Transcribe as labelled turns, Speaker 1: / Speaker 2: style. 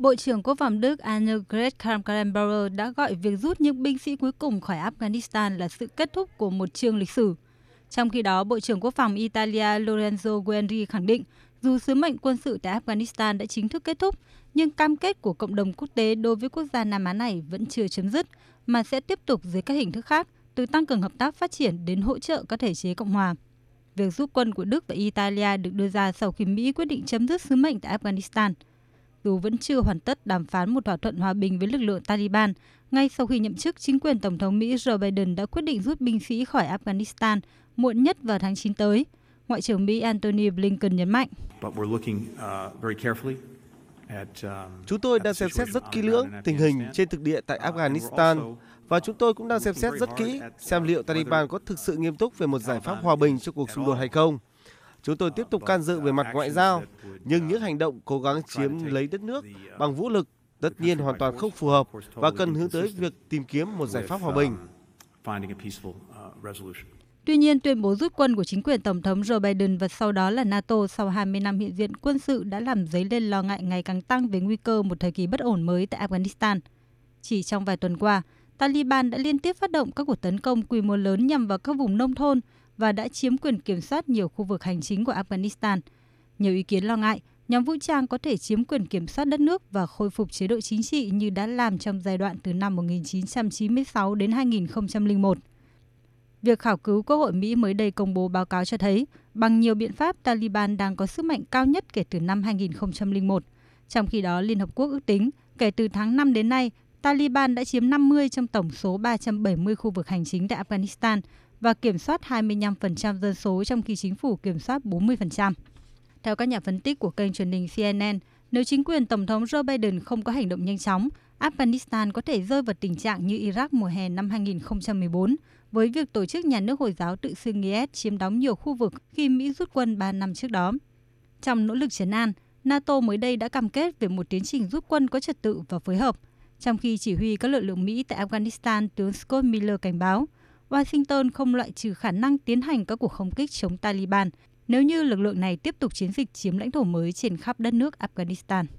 Speaker 1: Bộ trưởng Quốc phòng Đức Annegret Kramp-Karrenbauer đã gọi việc rút những binh sĩ cuối cùng khỏi Afghanistan là sự kết thúc của một chương lịch sử. Trong khi đó, Bộ trưởng Quốc phòng Italia Lorenzo Guerri khẳng định dù sứ mệnh quân sự tại Afghanistan đã chính thức kết thúc, nhưng cam kết của cộng đồng quốc tế đối với quốc gia Nam Á này vẫn chưa chấm dứt, mà sẽ tiếp tục dưới các hình thức khác, từ tăng cường hợp tác phát triển đến hỗ trợ các thể chế Cộng hòa. Việc rút quân của Đức và Italia được đưa ra sau khi Mỹ quyết định chấm dứt sứ mệnh tại Afghanistan. Dù vẫn chưa hoàn tất đàm phán một thỏa thuận hòa bình với lực lượng Taliban, ngay sau khi nhậm chức, chính quyền Tổng thống Mỹ Joe Biden đã quyết định rút binh sĩ khỏi Afghanistan muộn nhất vào tháng 9 tới. Ngoại trưởng Mỹ Antony Blinken nhấn mạnh.
Speaker 2: Uh, um,
Speaker 3: chúng tôi đang xem xét rất kỹ lưỡng tình hình trên thực địa tại uh, Afghanistan và chúng tôi cũng đang xem xét rất kỹ xem liệu Taliban có thực sự nghiêm túc về một giải pháp hòa bình cho cuộc xung đột hay không. Chúng tôi tiếp tục can dự về mặt ngoại giao, nhưng những hành động cố gắng chiếm lấy đất nước bằng vũ lực tất nhiên hoàn toàn không phù hợp và cần hướng tới việc tìm kiếm một giải pháp hòa bình.
Speaker 1: Tuy nhiên, tuyên bố rút quân của chính quyền Tổng thống Joe Biden và sau đó là NATO sau 20 năm hiện diện quân sự đã làm dấy lên lo ngại ngày càng tăng về nguy cơ một thời kỳ bất ổn mới tại Afghanistan. Chỉ trong vài tuần qua, Taliban đã liên tiếp phát động các cuộc tấn công quy mô lớn nhằm vào các vùng nông thôn và đã chiếm quyền kiểm soát nhiều khu vực hành chính của Afghanistan. Nhiều ý kiến lo ngại nhóm vũ trang có thể chiếm quyền kiểm soát đất nước và khôi phục chế độ chính trị như đã làm trong giai đoạn từ năm 1996 đến 2001. Việc khảo cứu Quốc hội Mỹ mới đây công bố báo cáo cho thấy, bằng nhiều biện pháp, Taliban đang có sức mạnh cao nhất kể từ năm 2001. Trong khi đó, Liên Hợp Quốc ước tính, kể từ tháng 5 đến nay, Taliban đã chiếm 50 trong tổng số 370 khu vực hành chính tại Afghanistan và kiểm soát 25% dân số trong khi chính phủ kiểm soát 40%. Theo các nhà phân tích của kênh truyền hình CNN, nếu chính quyền Tổng thống Joe Biden không có hành động nhanh chóng, Afghanistan có thể rơi vào tình trạng như Iraq mùa hè năm 2014, với việc tổ chức nhà nước Hồi giáo tự xưng IS chiếm đóng nhiều khu vực khi Mỹ rút quân 3 năm trước đó. Trong nỗ lực chấn an, NATO mới đây đã cam kết về một tiến trình rút quân có trật tự và phối hợp, trong khi chỉ huy các lực lượng Mỹ tại Afghanistan tướng Scott Miller cảnh báo Washington không loại trừ khả năng tiến hành các cuộc không kích chống Taliban nếu như lực lượng này tiếp tục chiến dịch chiếm lãnh thổ mới trên khắp đất nước Afghanistan.